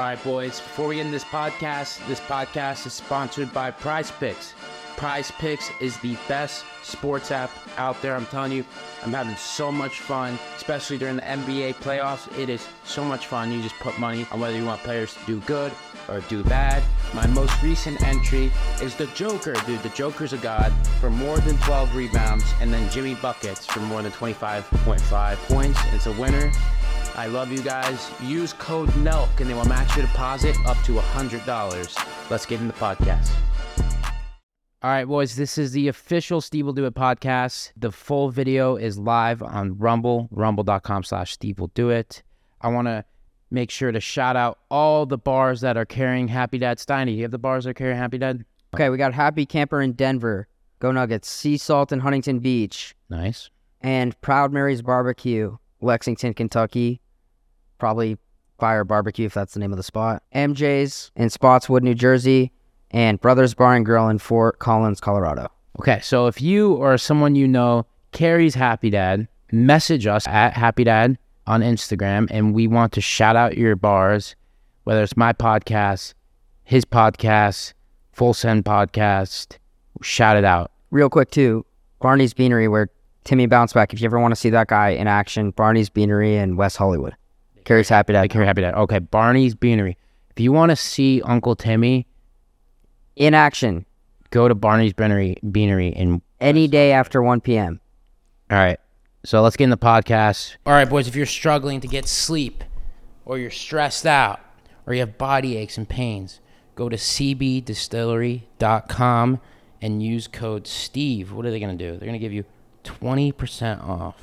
All right, boys, before we into this podcast, this podcast is sponsored by Prize Picks. Prize Picks is the best sports app out there. I'm telling you, I'm having so much fun, especially during the NBA playoffs. It is so much fun. You just put money on whether you want players to do good or do bad. My most recent entry is the Joker, dude. The Joker's a god for more than 12 rebounds, and then Jimmy Buckets for more than 25.5 points. It's a winner. I love you guys. Use code NELK and they will match your deposit up to $100. Let's get in the podcast. All right, boys, this is the official Steve Will Do It podcast. The full video is live on Rumble, rumble.com slash Steve Will Do It. I want to make sure to shout out all the bars that are carrying Happy Dad Steiny. Do you have the bars that are carrying Happy Dad? Okay, we got Happy Camper in Denver. Go Nuggets. Sea Salt in Huntington Beach. Nice. And Proud Mary's Barbecue, Lexington, Kentucky. Probably Fire Barbecue if that's the name of the spot. MJ's in Spotswood, New Jersey. And Brothers Bar and Grill in Fort Collins, Colorado. Okay, so if you or someone you know carries Happy Dad, message us at Happy Dad on Instagram, and we want to shout out your bars, whether it's my podcast, his podcast, Full Send podcast. Shout it out. Real quick, too, Barney's Beanery, where Timmy bounced back. If you ever want to see that guy in action, Barney's Beanery in West Hollywood. Carries Happy Dad. I carry Happy Dad. Okay, Barney's Beanery. If you want to see Uncle Timmy in action, go to Barney's Beanery, Beanery in any day after 1 p.m. All right. So let's get in the podcast. All right, boys, if you're struggling to get sleep or you're stressed out or you have body aches and pains, go to cbdistillery.com and use code STEVE. What are they going to do? They're going to give you 20% off.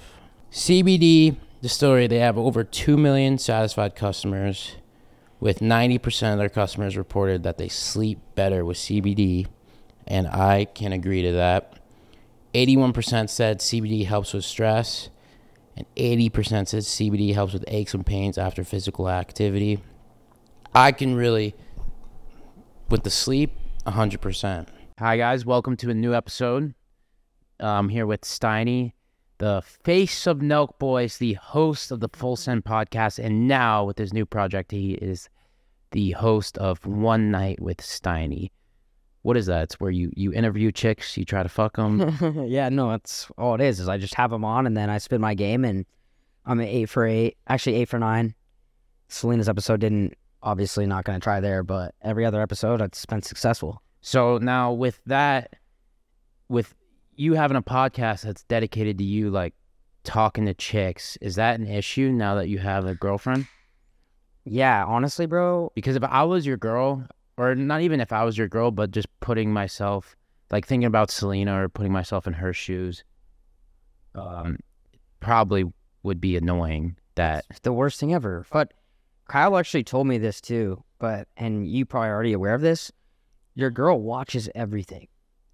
CBD Distillery, they have over 2 million satisfied customers, with 90% of their customers reported that they sleep better with CBD, and I can agree to that. 81% said CBD helps with stress, and 80% said CBD helps with aches and pains after physical activity. I can really, with the sleep, 100%. Hi, guys. Welcome to a new episode. I'm here with Steiny, the face of Nelk Boys, the host of the Full Send podcast, and now with his new project, he is the host of One Night with Steiny what is that? It's where you you interview chicks, you try to fuck them. yeah, no, that's all it is. Is I just have them on and then I spin my game and I'm at eight for eight, actually eight for nine. Selena's episode didn't obviously not going to try there, but every other episode it's been successful. So now with that, with you having a podcast that's dedicated to you, like talking to chicks, is that an issue now that you have a girlfriend? Yeah, honestly, bro. Because if I was your girl, or not even if I was your girl, but just putting myself, like thinking about Selena or putting myself in her shoes, um, probably would be annoying. That the worst thing ever. But Kyle actually told me this too. But and you probably already aware of this. Your girl watches everything.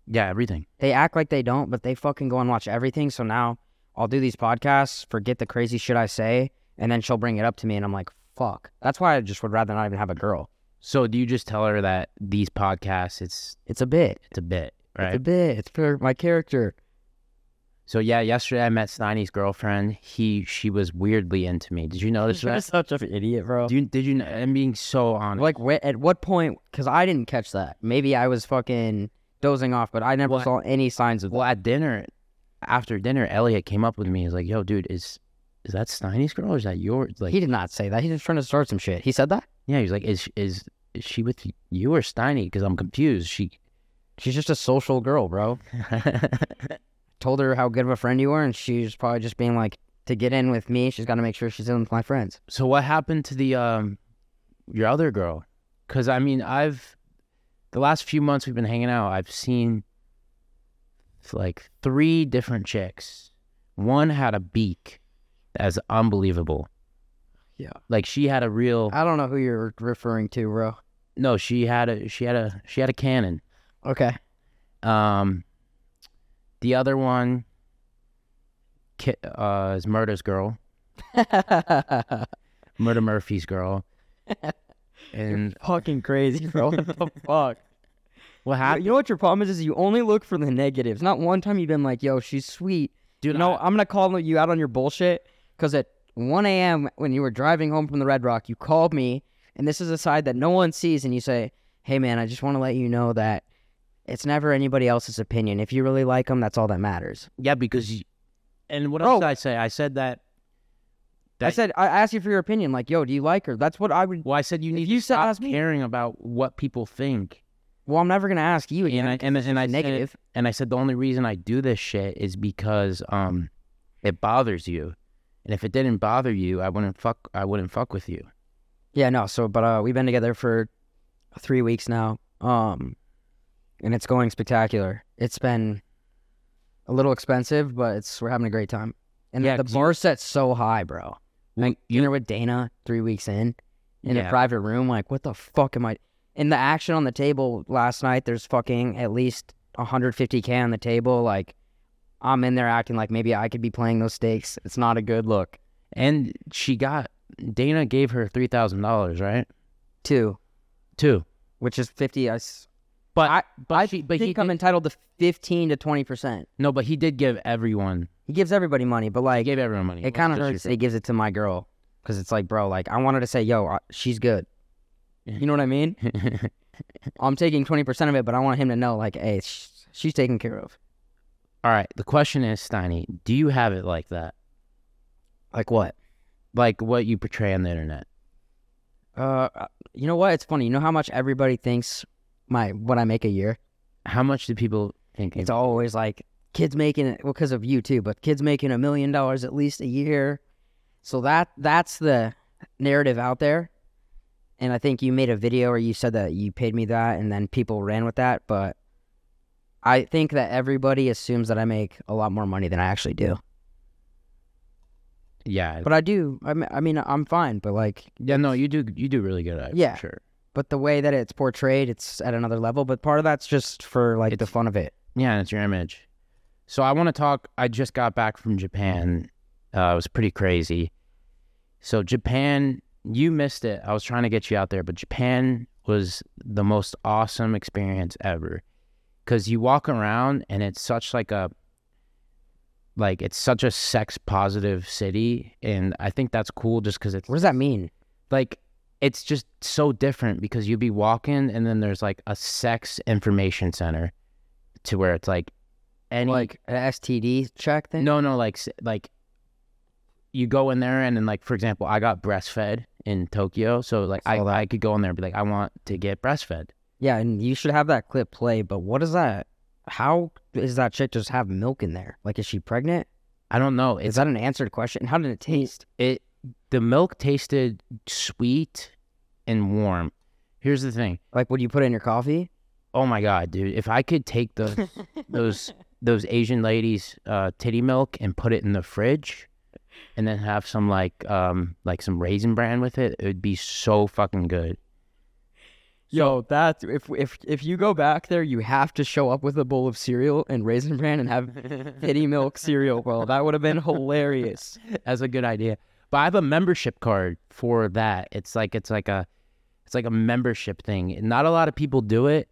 Yeah, everything. They act like they don't, but they fucking go and watch everything. So now I'll do these podcasts, forget the crazy shit I say, and then she'll bring it up to me, and I'm like, fuck. That's why I just would rather not even have a girl. So do you just tell her that these podcasts, it's it's a bit, it's a bit, right? It's a bit. It's for my character. So yeah, yesterday I met Steiny's girlfriend. He she was weirdly into me. Did you notice You're that? such an idiot, bro. Did you, did you? I'm being so honest. Like, wh- at what point? Because I didn't catch that. Maybe I was fucking dozing off, but I never Well, saw any signs of well, that. at dinner, after dinner, Elliot came up with me. He's like, "Yo, dude, is is that Steiny's girl or is that yours?" Like, He did not say that. He's just trying to start some shit. He said that. yeah, he's like, "Is is is she with you or Steiny?" Because I'm confused. She She's just a social girl, bro. Told her how good of a friend you were, and she's probably just being like, to get in with me, she's got to make sure she's in with my friends. So what happened to the um your other girl? Cuz I mean, I've the last few months we've been hanging out, I've seen like three different chicks. One had a beak that's unbelievable. Yeah. Like she had a real I don't know who you're referring to, bro. no, she had a she had a she had a cannon. Okay. Um the other one uh is Murder's girl, Murder Murphy's girl. And fucking crazy, bro. What the fuck? What happened? You know what your problem is? Is you only look for the negatives. Not one time you've been like, "Yo, she's sweet." Dude, you know, I- I'm gonna call you out on your bullshit because at 1 a.m. when you were driving home from the Red Rock, you called me and this is a side that no one sees, and you say, "Hey, man, I just want to let you know that it's never anybody else's opinion. If you really like them, that's all that matters." Yeah, because you, and what else did I say? I said that. I said, I asked you for your opinion. Like, yo, do you like her? That's what I would. Well, I said you need you to stop ask me- caring about what people think. Well, I'm never gonna ask you again. And I and, and I said- and I said the only reason I do this shit is because um it bothers you. And if it didn't bother you, I wouldn't fuck I wouldn't fuck with you. Yeah, no. So, but uh, we've been together for three weeks now. Um, and it's going spectacular. It's been a little expensive, but it's we're having a great time. And Yeah, the 'cause you- bar set's so high, bro. Like you know, with Dana three weeks in, in a private room, like what the fuck am I? In the action on the table last night, there's fucking at least 150k on the table. Like I'm in there acting like maybe I could be playing those stakes. It's not a good look. And she got Dana gave her three thousand dollars, right? Two, Two. which is 50. I, But I- but I she but he think I'm did, entitled to 15 to 20 percent. no, but he did give everyone He gives everybody money, but like he gave everyone money. it kind of hurts. He gives it to my girl because it's like, bro, like I wanted to say, yo, uh, she's good. You know what I mean? I'm taking 20 percent of it, but I want him to know, like, hey, sh- she's taken care of. All right. The question is, Steiny, do you have it like that? Like what? Like what you portray on the internet? Uh, uh, you know what? It's funny. You know how much everybody thinks my what I make a year? How much do people think? It's always like kids making it well because of you too, but kids making a million dollars at least a year. So that that's the narrative out there. And I think you made a video where you said that you paid me that and then people ran with that, but I think that everybody assumes that I make a lot more money than I actually do. yeah. But I do. I mean, I mean I'm fine, but like Yeah, no, you do you do really good at it. Yeah. sure. but the way that it's portrayed, it's at another level, but part of that's just for like the fun of it. Yeah, and it's your image. So I want to talk. I just got back from Japan. Uh, it was pretty crazy. So Japan, you missed it. I was trying to get you out there, but Japan was the most awesome experience ever. Cause you walk around and it's such like a like it's such a sex positive city, and I think that's cool. Just because it's What does that mean? like it's just so different because you'd be walking and then there's like a sex information center to where it's like any Like an STD check thing? no no like like you go in there and then like for example I got breastfed in Tokyo so like I. I could go in there and be like I want to get breastfed Yeah, and you should have that clip play, but what is that? How is that chick just have milk in there? Like, is she pregnant? I don't know Is that an answered question? How did it taste? it the milk tasted sweet and warm here's the thing Like, would you put it in your coffee? oh my god dude if I could take the those those Asian ladies uh, titty milk and put it in the fridge, and then have some like um like some raisin bran with it. It would be so fucking good. Yo, that if if if you go back there, you have to show up with a bowl of cereal and raisin bran and have titty milk cereal, bro. That would have been hilarious. That's a good idea. But I have a membership card for that. It's like it's like a it's like a membership thing. Not a lot of people do it.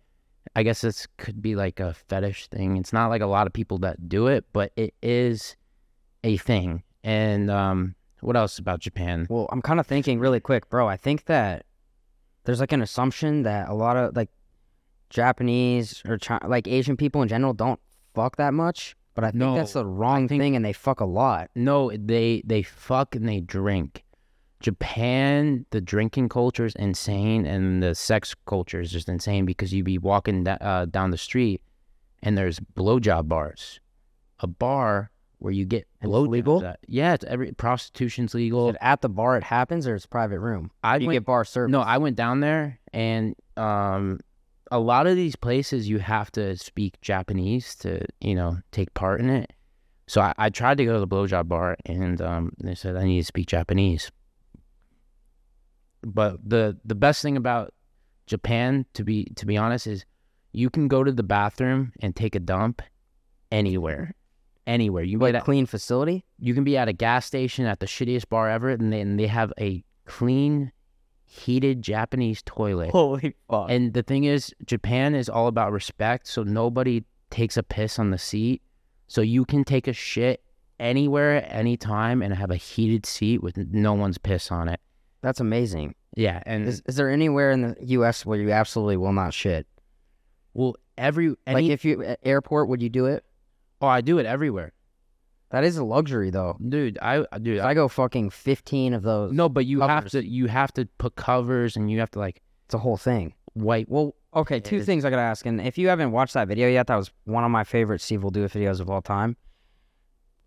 I guess this could be like a fetish thing. It's not like a lot of people that do it, but it is a thing. And um, what else about Japan? Well, I'm kind of thinking really quick, bro. I think that there's like an assumption that a lot of like Japanese or Chi- like Asian people in general don't fuck that much, but I think No, that's the wrong think- thing, and they fuck a lot. No, they they fuck and they drink. Japan, the drinking culture is insane, and the sex culture is just insane because you be walking da- uh, down the street, and there's blowjob bars, a bar where you get blow legal? at. Yeah, it's every prostitution's legal. Is it at the bar it happens, or it's private room? I You went, get bar service. no, I went down there, and um, a lot of these places you have to speak Japanese to you know take part in it. So I, I tried to go to the blowjob bar, and um, they said I need to speak Japanese. But the the best thing about Japan, to be to be honest, is you can go to the bathroom and take a dump anywhere, anywhere. You can get at, clean facility. you can be at a gas station at the shittiest bar ever, and they, have a clean, heated Japanese toilet. Holy fuck! And the thing is, Japan is all about respect, so nobody takes a piss on the seat. So you can take a shit anywhere, anytime, and have a heated seat with no one's piss on it. That's amazing. Yeah, and Is, is there anywhere in the U.S. where you absolutely will not shit? well, every any, like if you a- airport, would you do it? Oh, I do it everywhere, That is a luxury though. dude. I dude, I, I go fucking fifteen of those, no, but you have to you have to put covers and you have to like it's a whole thing. wipe. Well, okay, two It- things I gotta ask, and if you haven't watched that video yet, that was one of my favorite Steve will do it videos of all time.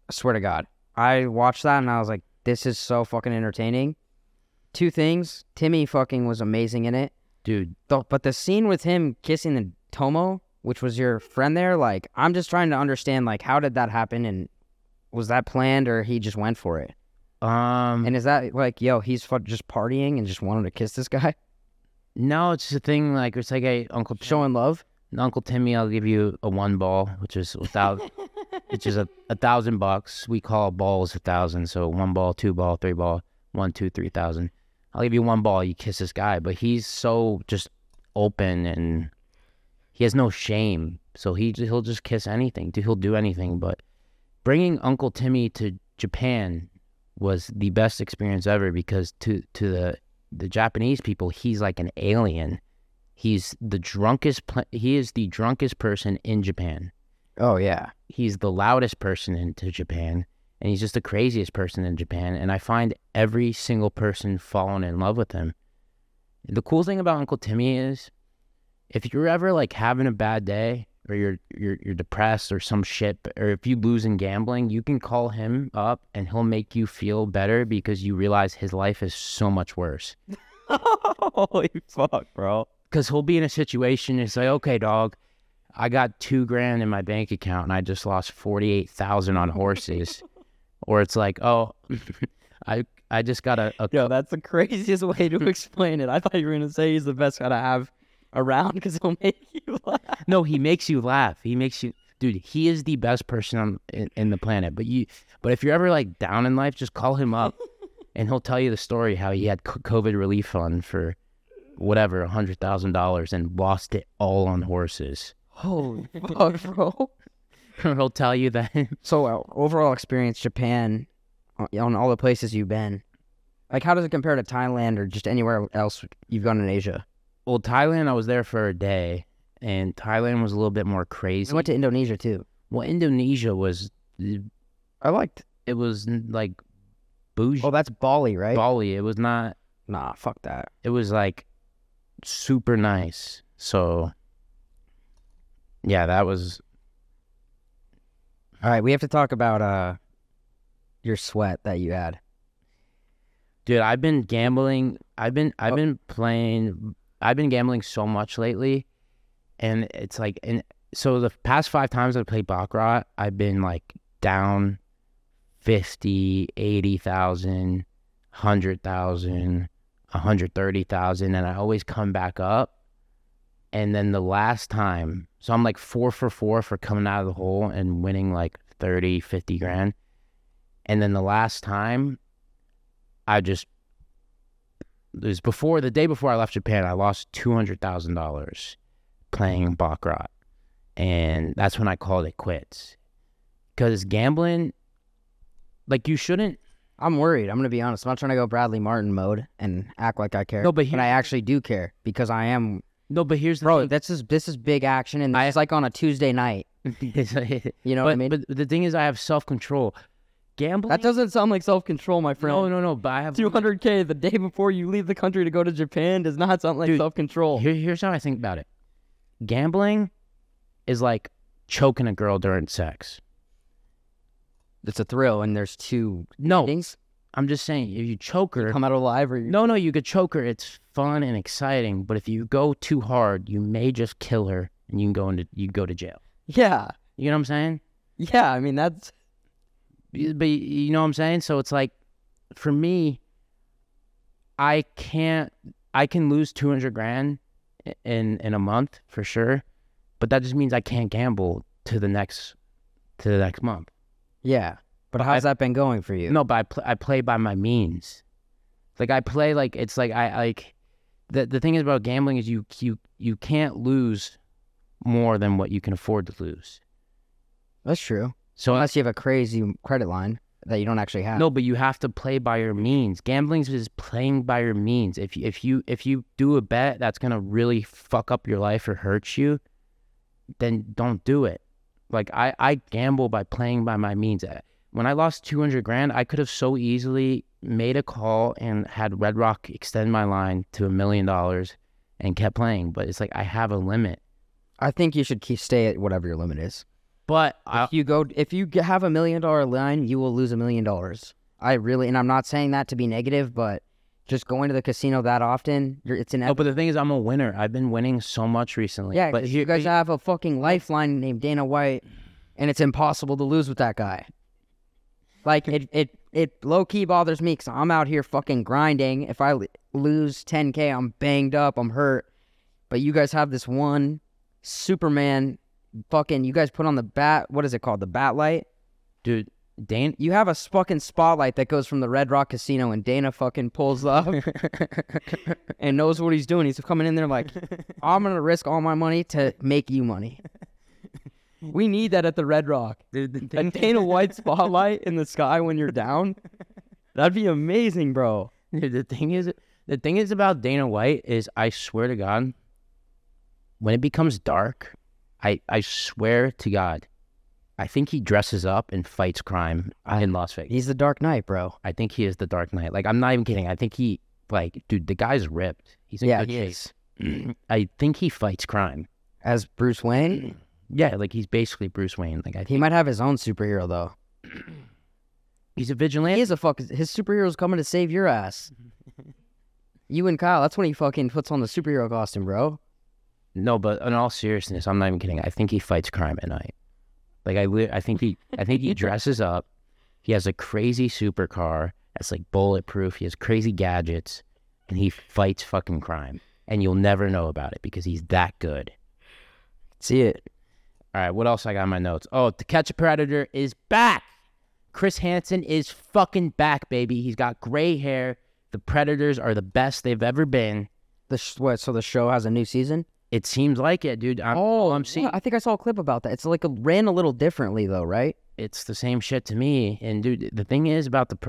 I swear to God, I watched that and I was like, this is so fucking entertaining. Two things, Timmy fucking was amazing in it. dude. The, but the scene with him kissing the Tomo, which was your friend there, like I'm just trying to understand, like how did that happen, and was that planned or he just went for it? Um, And is that like, yo, he's just partying and just wanted to kiss this guy, no, it's just a thing. Like it's like, hey, Uncle Tim, showing love? Uncle Timmy, I'll give you a one ball, which is without, which is a, a thousand bucks. We call balls a thousand, so one ball, two ball, three ball, one, two, three thousand. I'll give you one ball. You kiss this guy, but he's so just open and he has no shame. So he he'll just kiss anything. He'll do anything. But bringing Uncle Timmy to Japan was the best experience ever because to to the the Japanese people, he's like an alien. He's the drunkest. He is the drunkest person in Japan. Oh yeah. He's the loudest person into Japan, and he's just the craziest person in Japan. And I find every single person falling in love with him. The cool thing about Uncle Timmy is, if you're ever like having a bad day, or you're you're you're depressed or some shit, or if you lose in gambling, you can call him up and he'll make you feel better because you realize his life is so much worse. Holy fuck, bro. because he'll be in a situation and say, "Okay, dog, I got two grand in my bank account and I just lost forty eight thousand on horses," or it's like, "Oh, I I just got a, a Yo, that's the craziest way to explain it. I thought you were gonna say he's the best guy to have around because he'll make you laugh. no." He makes you laugh. He makes you, dude. He is the best person on in, in the planet. But you, but if you're ever like down in life, just call him up, and he'll tell you the story how he had COVID relief fund for whatever a hundred thousand dollars and lost it all on horses. Holy fuck, bro. he'll tell you that So uh, overall experience, Japan, uh, on all the places you've been, like how does it compare to Thailand or just anywhere else you've gone in Asia? Well, Thailand, I was there for a day, and Thailand was a little bit more crazy. I went to Indonesia too. well, Indonesia was, I liked. it was like bougie. Oh, that's Bali, right? Bali. It was not. nah, fuck that. It was like super nice. So, yeah, that was. All right, we have to talk about uh your sweat that you had. Dude, I've been gambling. I've been I've Oh. been playing. I've been gambling so much lately, and it's like and so the past five times I played baccarat, I've been like down 50, 80,000, 100,000, 130,000 and I always come back up. And then the last time, so I'm like 4 for 4 for coming out of the hole and winning like 30, 50 grand. And then the last time I just it was before the day before I left Japan, I lost two hundred thousand dollars playing baccarat, and that's when I called it quits. Because gambling, like you shouldn't. I'm worried. I'm gonna be honest. I'm not trying to go Bradley Martin mode and act like I care. No, but but here- I actually do care because I am, No, but here's the bro. thing. This is this is big action, and it's like on a Tuesday night. You know but, what I mean? but the thing is, I have self control. Gambling. that doesn't sound like self control, my friend. no, no, no. But I have 200k the day before you leave the country to go to Japan does not sound like self control. Here, here's how I think about it. Gambling is like choking a girl during sex. It's a thrill, and there's two No, things I'm just saying, if you choke her, come out alive, or you No, no, you could choke her. It's fun and exciting, but if you go too hard, you may just kill her, and you can go into you go to jail. yeah, You know what I'm saying? yeah. I mean that's But you know what I'm saying? So it's like, for me, I can't. I can lose 200 grand in in a month for sure, but that just means I can't gamble to the next to the next month. yeah. But how's that been going for you? No, but I pl- I play by my means. Like I play like it's like I like the the thing is about gambling is you you you can't lose more than what you can afford to lose. that's true. So Unless you have a crazy credit line. that you don't actually have. No, but you have to play by your means. Gambling is playing by your means. If you, if you if you do a bet that's gonna really fuck up your life or hurt you, then don't do it. Like I I gamble by playing by my means. Uh, When I lost two hundred grand, I could have so easily made a call and had Red Rock extend my line to a million dollars and kept playing. But it's like I have a limit. I think you should keep stay at whatever your limit is. But I, If you go, if you have a million dollar line, you will lose a million dollars. I really, and I'm not saying that to be negative, but just going to the casino that often, it's no, inevitable. but the thing is, I'm a winner. I've been winning so much recently. yeah, but here, you guys have a fucking lifeline named Dana White, and it's impossible to lose with that guy. Like it, it, it low key bothers me because I'm out here fucking grinding. If I lose 10k, I'm banged up, I'm hurt. But you guys have this one Superman, fucking. You guys put on the bat. What is it called? The bat light. dude, Dane, You have a fucking spotlight that goes from the Red Rock Casino, and Dana fucking pulls up and knows what he's doing. He's coming in there like, I'm gonna risk all my money to make you money. We need that at the Red Rock. dude, the A Dana White spotlight in the sky when you're down. That'd be amazing, bro. Dude, the thing is, the thing is about Dana White is, I swear to God, when it becomes dark, I I swear to God, I think he dresses up and fights crime in Las Vegas. He's the Dark Knight, bro. I think he is the Dark Knight. Like I'm not even kidding. I think he like, dude, the guy's ripped. He's in Yeah, good he shape. is. I think he fights crime. As Bruce Wayne, Yeah, like he's basically Bruce Wayne. Like I he might have his own superhero though. he's a vigilante. He is a fuck. His superhero's coming to save your ass. You and Kyle. That's when he fucking puts on the superhero costume, bro. No, but in all seriousness, I'm not even kidding. I think he fights crime at night. Like I, I think he, I think he dresses up. He has a crazy supercar that's like bulletproof. He has crazy gadgets, and he fights fucking crime. And you'll never know about it because he's that good. See it. All right, what else I got in my notes? Oh, To Catch a Predator is back. Chris Hansen is fucking back, baby. He's got gray hair. The Predators are the best they've ever been. The sh- what? So the show has a new season. It seems like it, dude. I'm, Oh, I'm seeing. I think I saw a clip about that. It's like a, ran a little differently though, right? it's the same shit to me. And dude, the thing is about the pr-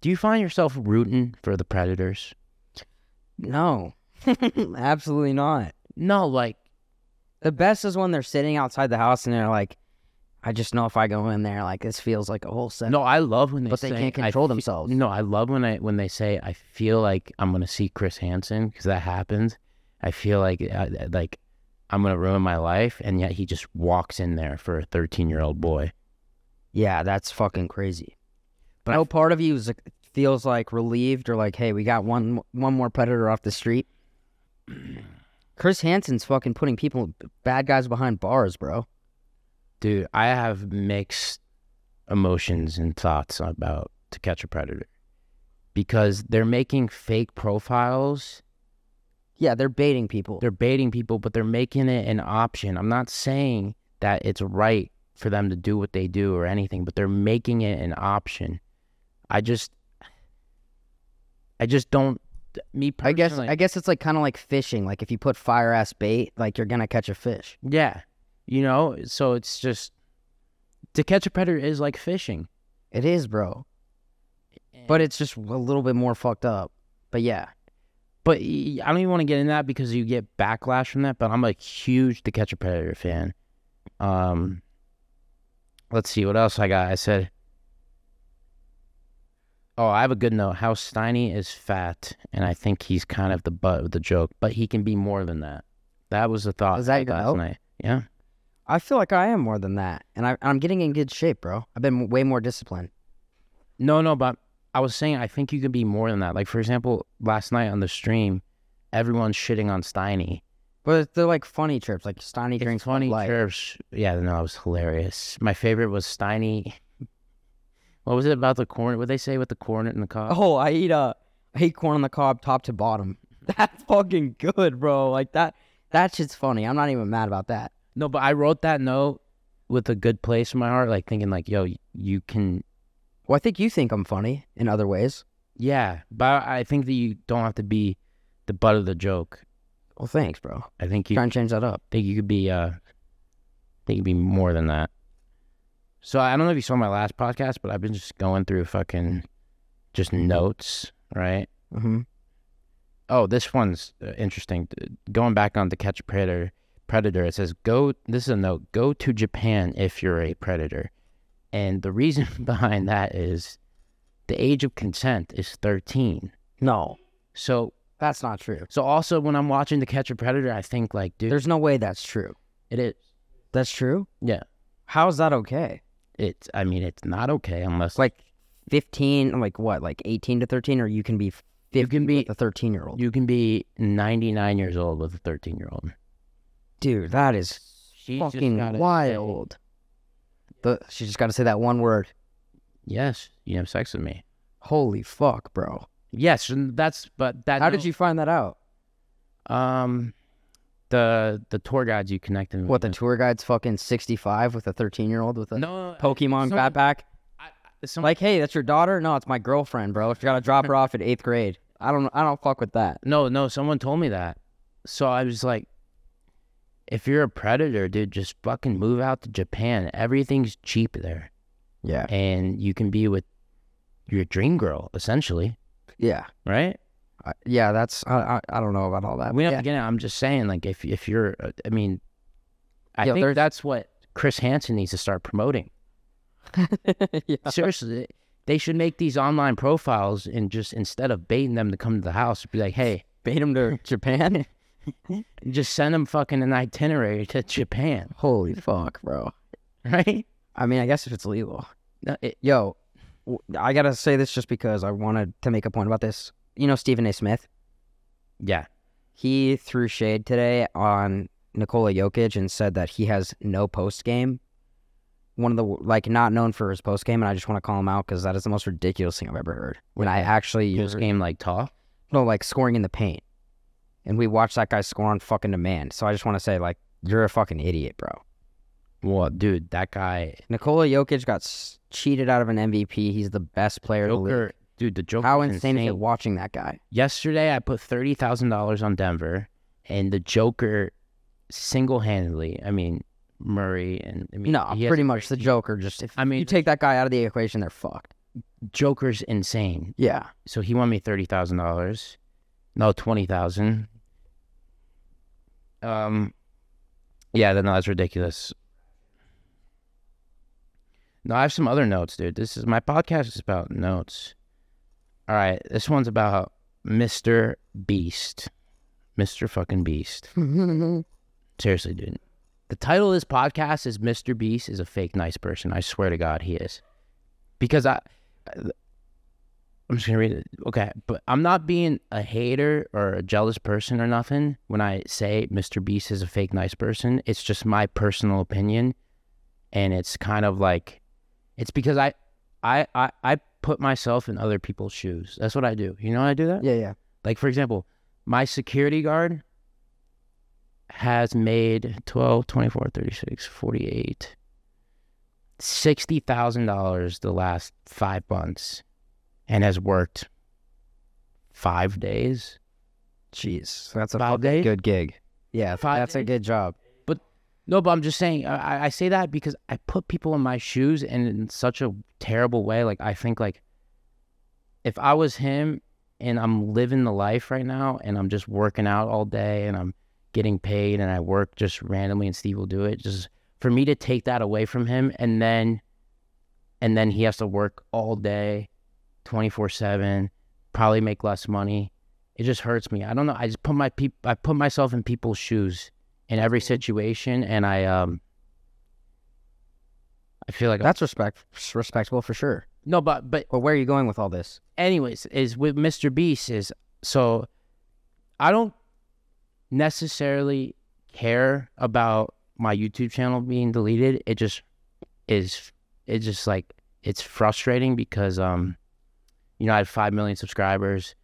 Do you find yourself rooting for the Predators? No, absolutely not. No, like The best is when they're sitting outside the house and they're like, "I just know if I go in there, like this feels like a whole set." no, I love when they But they say, can't I control fe- themselves. No, I love when I when they say I feel like I'm gonna see Chris Hansen because that happens. I feel like uh, like I'm gonna ruin my life, and yet he just walks in there for a 13 year old boy. Yeah, that's fucking crazy. But But I- no part of you is feels like relieved or like, hey, we got one one more predator off the street. Chris Hansen's fucking putting people, bad guys behind bars, bro. Dude, I have mixed emotions and thoughts about To Catch a Predator because they're making fake profiles. Yeah, they're baiting people. They're baiting people, but they're making it an option. I'm not saying that it's right for them to do what they do or anything, but they're making it an option. I just, I just don't. Me I guess I guess it's like kind of like fishing. Like if you put fire ass bait, like you're gonna catch a fish. yeah, you know. So it's just to catch a predator is like fishing. It is, bro. But it's just a little bit more fucked up. But yeah, But I don't even want to get into that because you get backlash from that. But I'm a huge To Catch a Predator fan. Um, let's see what else I got. I said, oh, I have a good note. How Steiny is fat, and I think he's kind of the butt of the joke, but he can be more than that. That was the thought. Is that your note? tonight. Yeah. I feel like I am more than that, and I, I'm getting in good shape, bro. I've been way more disciplined. No, no, but I was saying I think you can be more than that. Like for example, last night on the stream, everyone's shitting on Steiny, But they're like funny chirps, like Steiny drinks funny Light. chirps. Yeah, no, it was hilarious. My favorite was Steiny. What was it about the corn? What they say with the corn in the cob? Oh, I eat uh, I eat corn on the cob, top to bottom. That's fucking good, bro. Like that. That shit's funny. I'm not even mad about that. No, but I wrote that note with a good place in my heart, like thinking like, yo, you can. Well, I think you think I'm funny in other ways. Yeah, but I think that you don't have to be the butt of the joke. Well, thanks, bro. I think you Try and change that up. think you could be uh I think you could be more than that. So I don't know if you saw my last podcast, but I've been just going through fucking just notes, right? Mm-hmm. Oh, this one's uh, interesting. Going back on to catch a predator, predator, it says go. This is a note. Go to Japan if you're a predator, and the reason behind that is the age of consent is 13. No, So, that's not true. so also when I'm watching To Catch a Predator, I think like, dude, There's no way that's true. it is. That's true. Yeah, How is that okay? It's. I mean, it's not okay unless Like 15, like what, like 18 to 13, or you can be 50 can be- with a 13 year old. you can be 99 years old with a 13 year old. Dude, that is She's fucking gotta say, wild. The she just got to say that one word. yes, you have sex with me. Holy fuck, bro. Yes, and that's but that. How did you find that out? Um, the the tour guides you connected. with. What the tour guide's fucking 65 with a 13 year old with a no uh, Pokemon someone- backpack? I, some, Like, hey, that's your daughter? No, it's my girlfriend, bro. If you gotta drop her off at eighth grade, I don't, I don't fuck with that. no, no, someone told me that. So I was like, if you're a predator, dude, just fucking move out to Japan. Everything's cheap there, Yeah, and you can be with your dream girl, essentially, yeah, right? I, yeah. That's I, I, I don't know about all that. We don't yeah. have to get it. I'm just saying, like, if if you're, uh, I mean, I Yeah, think that's what Chris Hansen needs to start promoting. yeah. Seriously, they should make these online profiles and just instead of baiting them to come to the house, be like, hey, Bait them to Japan. just send them fucking an itinerary to Japan, Holy fuck, bro. right? I mean, I guess if it's legal. No, it, Yo, w- I gotta say this just because I wanted to make a point about this. You know Stephen A. Smith? yeah, He threw shade today on Nikola Jokic and said that he has no post game. One of the like not known for his post game, and I just want to call him out because that is the most ridiculous thing I've ever heard. When I actually post game like talk. no like scoring in the paint, and we watched that guy score on fucking demand. So I just want to say like you're a fucking idiot, bro. Well, dude, that guy Nikola Jokic got s- cheated out of an MVP. He's the best player in the. Joker, dude, the Joker. How insane, is it watching that guy? Yesterday, I put thirty thousand dollars on Denver, and the Joker single handedly. I mean, Murray and I mean, No, he has pretty much the Joker. Just if I mean, you take that guy out of the equation, they're fucked. Joker's insane. Yeah. So he won me thirty thousand dollars. No, twenty thousand. Um, yeah, no, that's ridiculous. No, I have some other notes, dude. This is my podcast is about notes. All right, this one's about Mr. Beast, Mr. Fucking Beast. Seriously, dude. The title of this podcast is Mr. Beast is a fake nice person. I swear to God, he is. Because I, I'm just gonna read it. Okay, but I'm not being a hater or a jealous person or nothing when I say Mr. Beast is a fake nice person. It's just my personal opinion, and it's kind of like, it's because I, I, I, I put myself in other people's shoes. That's what I do. You know how I do that? Yeah, yeah. Like for example, my security guard has made 12, 24, 36, 48 $60,000 the last 5 months and has worked 5 days. Jeez, that's a Five days? good gig. Yeah, Five that's a good job. No, but I'm just saying I, I say that because I put people in my shoes in such a terrible way like I think like if I was him and I'm living the life right now and I'm just working out all day and I'm getting paid and I work just randomly and Steve will do it. Just for me to take that away from him and then and then he has to work all day, twenty four seven, probably make less money. It just hurts me. I don't know. I just put my peop- I put myself in people's shoes in every situation and I um I feel like That's respect respectable for sure. no, but but But where are you going with all this? anyways, is with Mr. Beast is so I don't necessarily care about my YouTube channel being deleted. It just is. It's just like it's frustrating because um, you know, I had five million subscribers,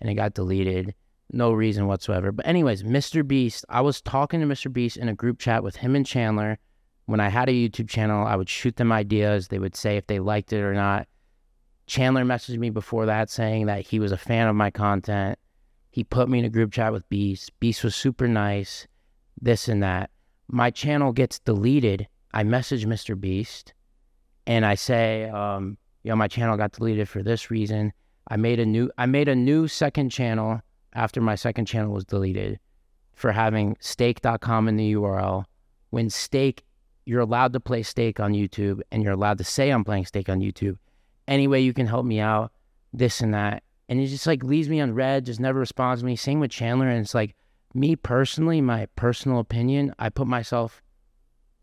and it got deleted. No reason whatsoever. But anyways, Mr. Beast. I was talking to Mr. Beast in a group chat with him and Chandler. When I had a YouTube channel, I would shoot them ideas. They would say if they liked it or not. Chandler messaged me before that saying that he was a fan of my content. He put me in a group chat with Beast. Beast was super nice, this and that. My channel gets deleted. I message Mr. Beast and I say, um, you know, my channel got deleted for this reason. I made a new I made a new second channel after my second channel was deleted for having stake.com in the URL. When stake, you're allowed to play stake on YouTube and you're allowed to say I'm playing stake on YouTube any way you can help me out, this and that. And he just like leaves me on read, just never responds to me. Same with Chandler. And it's like me personally, my personal opinion, I put myself,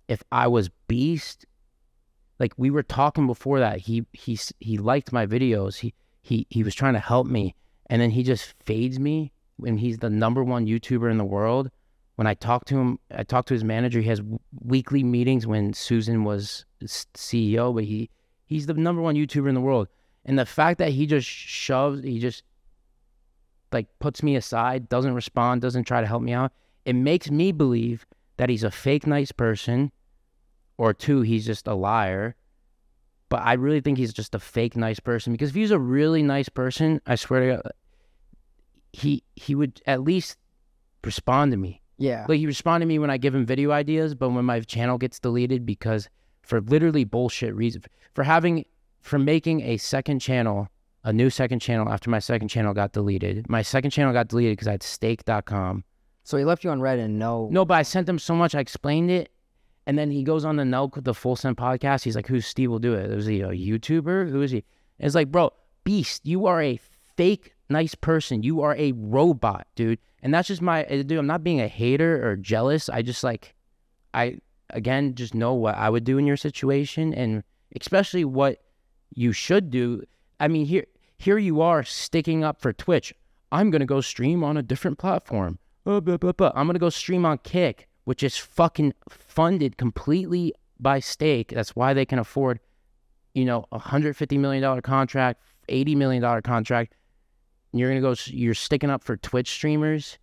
if I was Beast, like we were talking before that, he he he liked my videos. He he he was trying to help me, and then he just fades me when he's the number one YouTuber in the world. When I talk to him, I talk to his manager. He has weekly meetings when Susan was CEO, but he He's the number one YouTuber in the world. And the fact that he just shoves, he just like puts me aside, doesn't respond, doesn't try to help me out, it makes me believe that he's a fake nice person, or two, he's just a liar. But I really think he's just a fake nice person because if he's a really nice person, I swear to God, he he would at least respond to me. Yeah. Like he responded to me when I give him video ideas, but when my channel gets deleted because for literally bullshit reasons for having for making a second channel a new second channel after my second channel got deleted my second channel got deleted because i had stake.com so he left you on read and no no but i sent him so much i explained it and then he goes on the Nelk the full send podcast he's like who's steve will do it is he a youtuber who is he it's like bro beast you are a fake nice person you are a robot dude and that's just my dude i'm not being a hater or jealous i just like i again, just know what I would do in your situation and especially what you should do. I mean, here here you are sticking up for Twitch. I'm gonna go stream on a different platform. Uh. I'm gonna go stream on Kick, which is fucking funded completely by stake. That's why they can afford, you know, a hundred fifty million dollar contract, eighty million dollar contract. You're gonna go. You're sticking up for Twitch streamers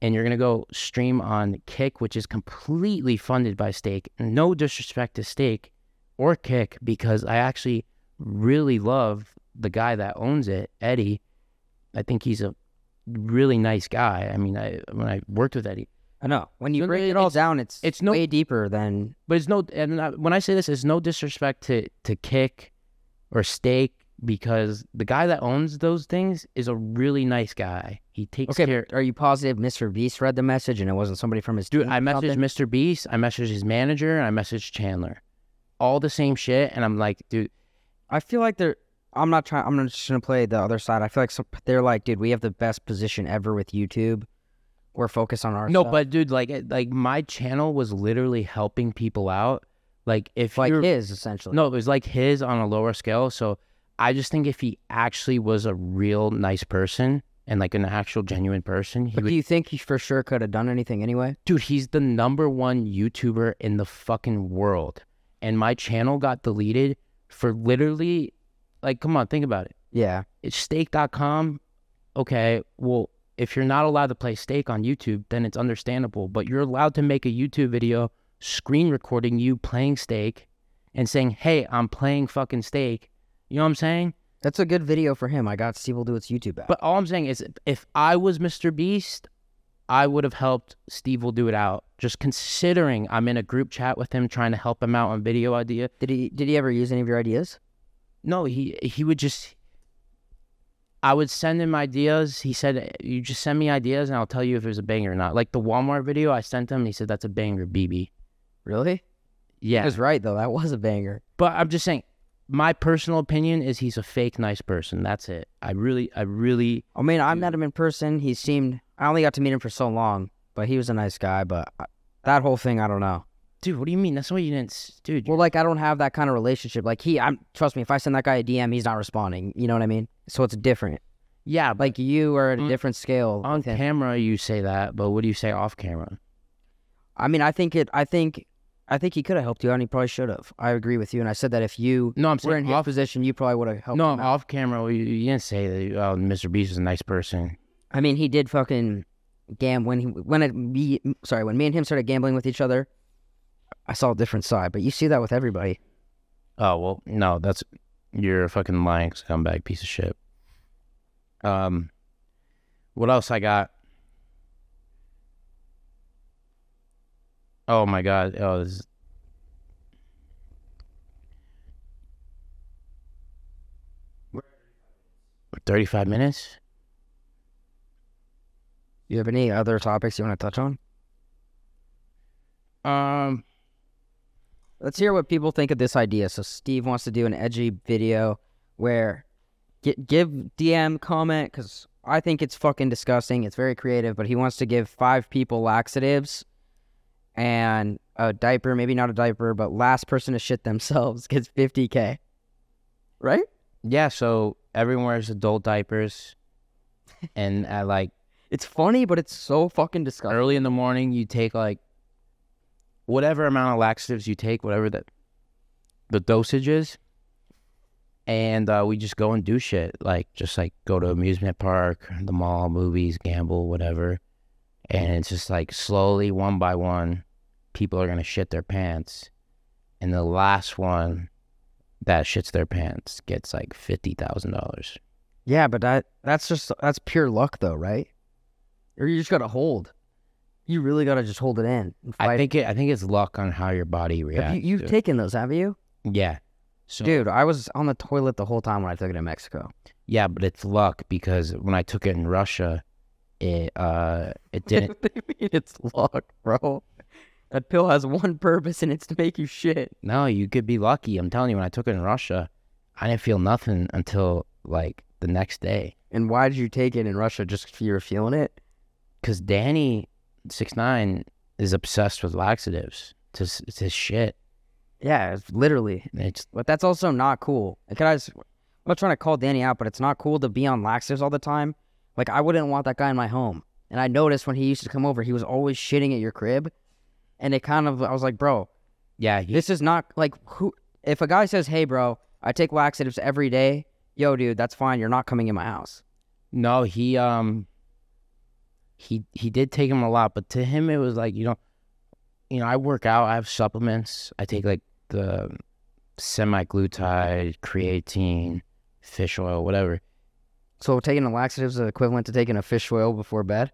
and you're to go stream on Kick, which is completely funded by Stake. No disrespect to Stake or Kick, because I actually really love the guy that owns it, Eddie. I think he's a really nice guy. I mean, I when I worked with Eddie, I know when you break it all down, it's it's no, way deeper than. But it's no, and I, when I say this, it's no disrespect to to Kick or Stake because the guy that owns those things is a really nice guy. He takes okay, care. Are you positive Mr. Beast read the message and it wasn't somebody from his dude? I messaged Mr. Beast. I messaged his manager. and I messaged Chandler. All the same shit, and I'm like, dude. I feel like they're. I'm not trying. I'm just gonna play the other side. I feel like some, they're like, dude, we have the best position ever with YouTube. We're focused on our. No, stuff. but dude, like, eh, like my channel was literally helping people out. Like if like his essentially. No, it was like his on a lower scale. So I just think if he actually was a real nice person and like an actual genuine person, he but would, do you think he for sure could have done anything anyway? Dude, he's the number one YouTuber in the fucking world. And my channel got deleted for literally like come on, think about it. Yeah. It's stake.com. Okay, well, if you're not allowed to play stake on YouTube, then it's understandable. But you're allowed to make a YouTube video screen recording you playing stake and saying, Hey, I'm playing fucking stake you know what I'm saying? That's a good video for him. I got Steve will do its YouTube app. But all I'm saying is, if I was Mr. Beast, I would have helped Steve will do it out. Just considering I'm in a group chat with him, trying to help him out on video idea. Did he? Did he ever use any of your ideas? No, he he would just. I would send him ideas. He said, "You just send me ideas, and I'll tell you if there's a banger or not." Like the Walmart video, I sent him. and he said, "That's a banger, BB." Really? Yeah. He was right though. That was a banger. But I'm just saying, my personal opinion is he's a fake nice person. That's it. I really, I really. I mean, I met him in person. He seemed. I only got to meet him for so long, but he was a nice guy. But that whole thing, I don't know. Dude, what do you mean? That's why you didn't, dude. Well, like I don't have that kind of relationship. Like he, I'm trust me. If I send that guy a DM, he's not responding. You know what I mean? So it's different. Yeah, Like you are at a On- different scale. on camera you say that, but what do you say off camera? I mean, I think it. I think. I think he could have helped you out, and he probably should have. I agree with you, and I said that if you No, I'm were in saying his off. position, you probably would have helped. No, off camera. You, you didn't say that. Oh, Mr. Beast is a nice person. I mean, he did fucking gam when he when it me sorry when me and him started gambling with each other. I saw a different side, but you see that with everybody. Oh well, no, that's you're a fucking lying scumbag piece of shit. Um, what else I got? Oh my god! Oh, this is... thirty-five minutes. You have any other topics you want to touch on? Um, Let's hear what people think of this idea. So Steve wants to do an edgy video where get, give DM comment because I think it's fucking disgusting. It's very creative, but he wants to give five people laxatives and a diaper, maybe not a diaper, but last person to shit themselves gets 50k. Right? yeah. So everyone wears adult diapers, and at like It's funny, but it's so fucking disgusting. early in the morning you take like whatever amount of laxatives you take whatever that the dosage is and uh, we just go and do shit like just like go to amusement park the mall movies gamble whatever and it's just like slowly one by one people are gonna shit their pants and the last one that shits their pants gets like fifty thousand dollars Yeah, but that that's just that's pure luck though, right? Or you just gotta hold. You really gotta just hold it in. I think it I think it's luck on how your body reacts Have you, you've to it. taken those, have you? yeah so Dude, I was on the toilet the whole time when I took it in Mexico. Yeah, but it's luck because when I took it in Russia, it uh it didn't. What do you mean it's luck, bro? That pill has one purpose and it's to make you shit. no, you could be lucky. I'm telling you, when I took it in Russia, I didn't feel nothing until like the next day. And why did you take it in Russia? Just you were feeling it? Cause Danny six nine is obsessed with laxatives. It's his, it's his shit. Yeah, it's literally. It's But that's also not cool. Like, I just, I'm not trying to call Danny out, but it's not cool to be on laxatives all the time. Like, I wouldn't want that guy in my home. And I noticed when he used to come over, he was always shitting at your crib. And it kind of, I was like, bro, yeah. He, this is not like who. If a guy says, hey, bro, I take laxatives every day, yo, dude, that's fine. You're not coming in my house. no, he um. He he did take him a lot, but to him it was like you know, you know I work out. I have supplements. I take like the semaglutide, creatine, fish oil, whatever. So taking a laxatives is equivalent to taking a fish oil before bed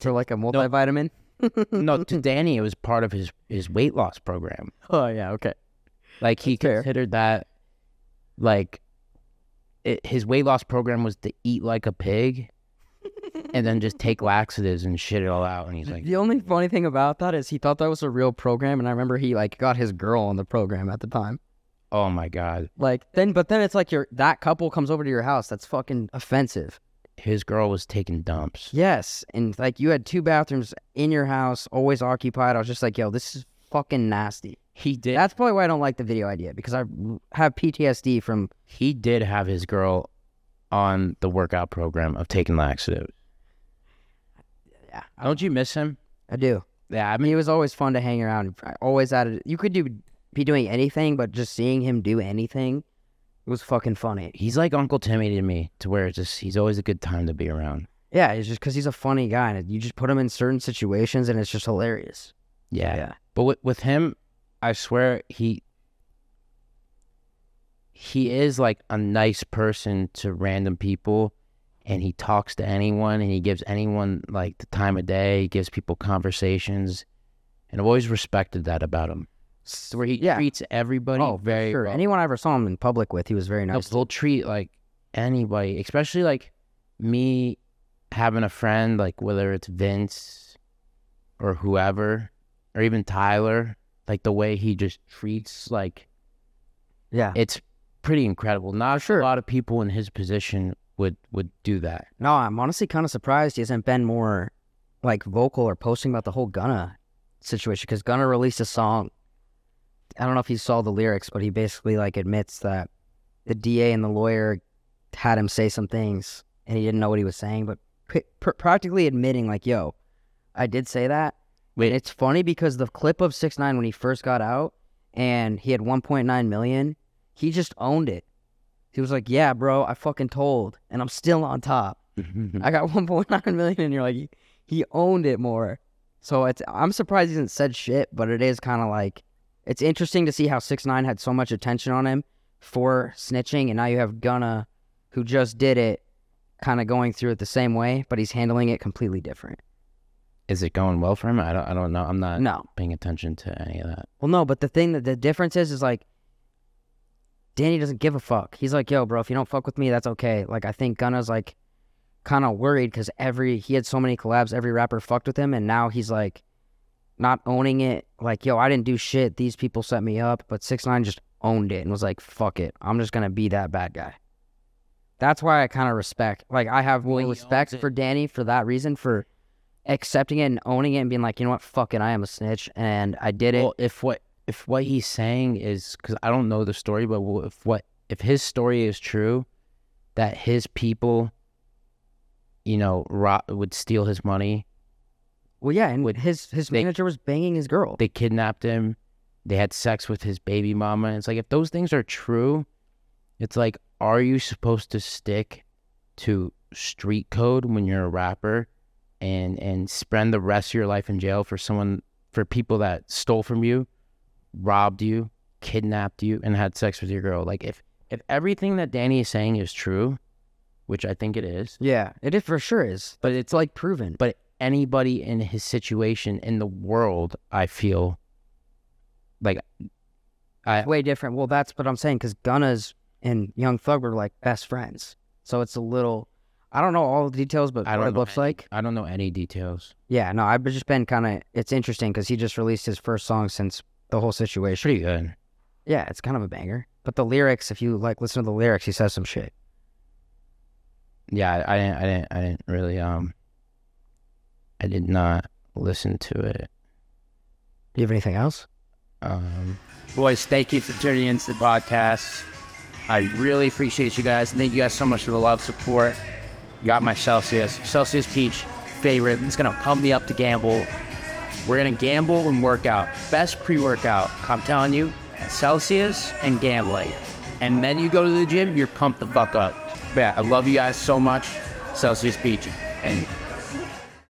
for like a multivitamin. no, to Danny, it was part of his his weight loss program. Oh yeah, okay. Like he That's fair. considered that, like, it, his weight loss program was to eat like a pig, and then just take laxatives and shit it all out. And he's like, the only funny thing about that is he thought that was a real program, and I remember he like got his girl on the program at the time. "Oh my god, Like then, but then it's like your that couple comes over to your house. That's fucking offensive. his girl was taking dumps." Yes, and like you had two bathrooms in your house, always occupied. I was just like, yo, this is fucking nasty. He did. That's probably why I don't like the video idea because I have PTSD from. he did have his girl on the workout program of taking laxatives. Yeah, Don't you miss him? I do. Yeah, I mean, he was always fun to hang around. I always added. You could do be doing anything, but just seeing him do anything, was fucking funny. he's like Uncle Timmy to me, to where it's just he's always a good time to be around. Yeah, it's just because he's a funny guy, and you just put him in certain situations, and it's just hilarious. Yeah. Yeah. But with, with him, I swear he he is like a nice person to random people and he talks to anyone and he gives anyone like the time of day, he gives people conversations. And I've always respected that about him. Where he Yeah. treats everybody oh, very sure. well. Anyone I ever saw him in public with, he was very No, nice. he'll treat like anybody, especially like me having a friend, like whether it's Vince or whoever, or even Tyler, like the way he just treats, like yeah. it's pretty incredible. Not Sure. a lot of people in his position would would do that. No, I'm honestly kind of surprised he hasn't been more like vocal or posting about the whole Gunna situation because Gunna released a song. I don't know if you saw the lyrics, but he basically like admits that the DA and the lawyer had him say some things and he didn't know what he was saying, but pr- pr- practically admitting like, "Yo, I did say that." Wait. And it's funny because the clip of six nine when he first got out and he had 1.9 million, he just owned it. He was like, "Yeah, bro, I fucking told, and I'm still on top. I got 1.9 million." And you're like, he, owned it more. So it's I'm surprised he hasn't said shit, but it is kind of like it's interesting to see how six nine had so much attention on him for snitching, and now you have Gunna, who just did it, kind of going through it the same way, but he's handling it completely different. Is it going well for him? I don't. I don't know. I'm not No, paying attention to any of that. well, no, but the thing that the difference is is like Danny doesn't give a fuck. He's like, yo, bro, if you don't fuck with me, that's okay. Like I think Gunna's like kind of worried because every he had so many collabs, every rapper fucked with him, and now he's like not owning it. Like, yo, I didn't do shit. These people set me up, but six nine just owned it and was like, fuck it, I'm just gonna be that bad guy. That's why I kind of respect. Like, I have more Well, respect for Danny for that reason, for accepting it and owning it and being like, you know what, fuck it, I am a snitch and I did it. Well, if what if what he's saying is because I don't know the story, but if what if his story is true, that his people, you know, ro- would steal his money, Well, yeah, and Would his his they- manager was banging his girl. they kidnapped him, they had sex with his baby mama. And it's like if those things are true, it's like, are you supposed to stick to street code when you're a rapper, and and spend the rest of your life in jail for someone for people that stole from you, robbed you, kidnapped you, and had sex with your girl? Like if if everything that Danny is saying is true, which I think it is, yeah, it is for sure is, but it's like proven. but anybody in his situation in the world, I feel like I way different. Well, that's what I'm saying because Gunna's and Young Thug were like best friends, so it's a little. I don't know all the details, but I what don't it know looks any- like. I don't know any details. Yeah, no, I've just been kind of. It's interesting because he just released his first song since the whole situation. Pretty good. Yeah, it's kind of a banger. But the lyrics, if you like listen to the lyrics, he says some shit. Yeah, I, I didn't. I didn't. I didn't really. Um, I did not listen to it. Do you have anything else? Um, Boys, thank you for tuning into the podcast. I really appreciate you guys. Thank you guys so much for the love, support. Got my Celsius. Celsius Peach favorite. It's going to pump me up to gamble. We're going to gamble and work out. Best pre workout. I'm telling you, Celsius and gambling. And then you go to the gym, you're pumped the fuck up. Yeah, I love you guys so much. Celsius Peach. And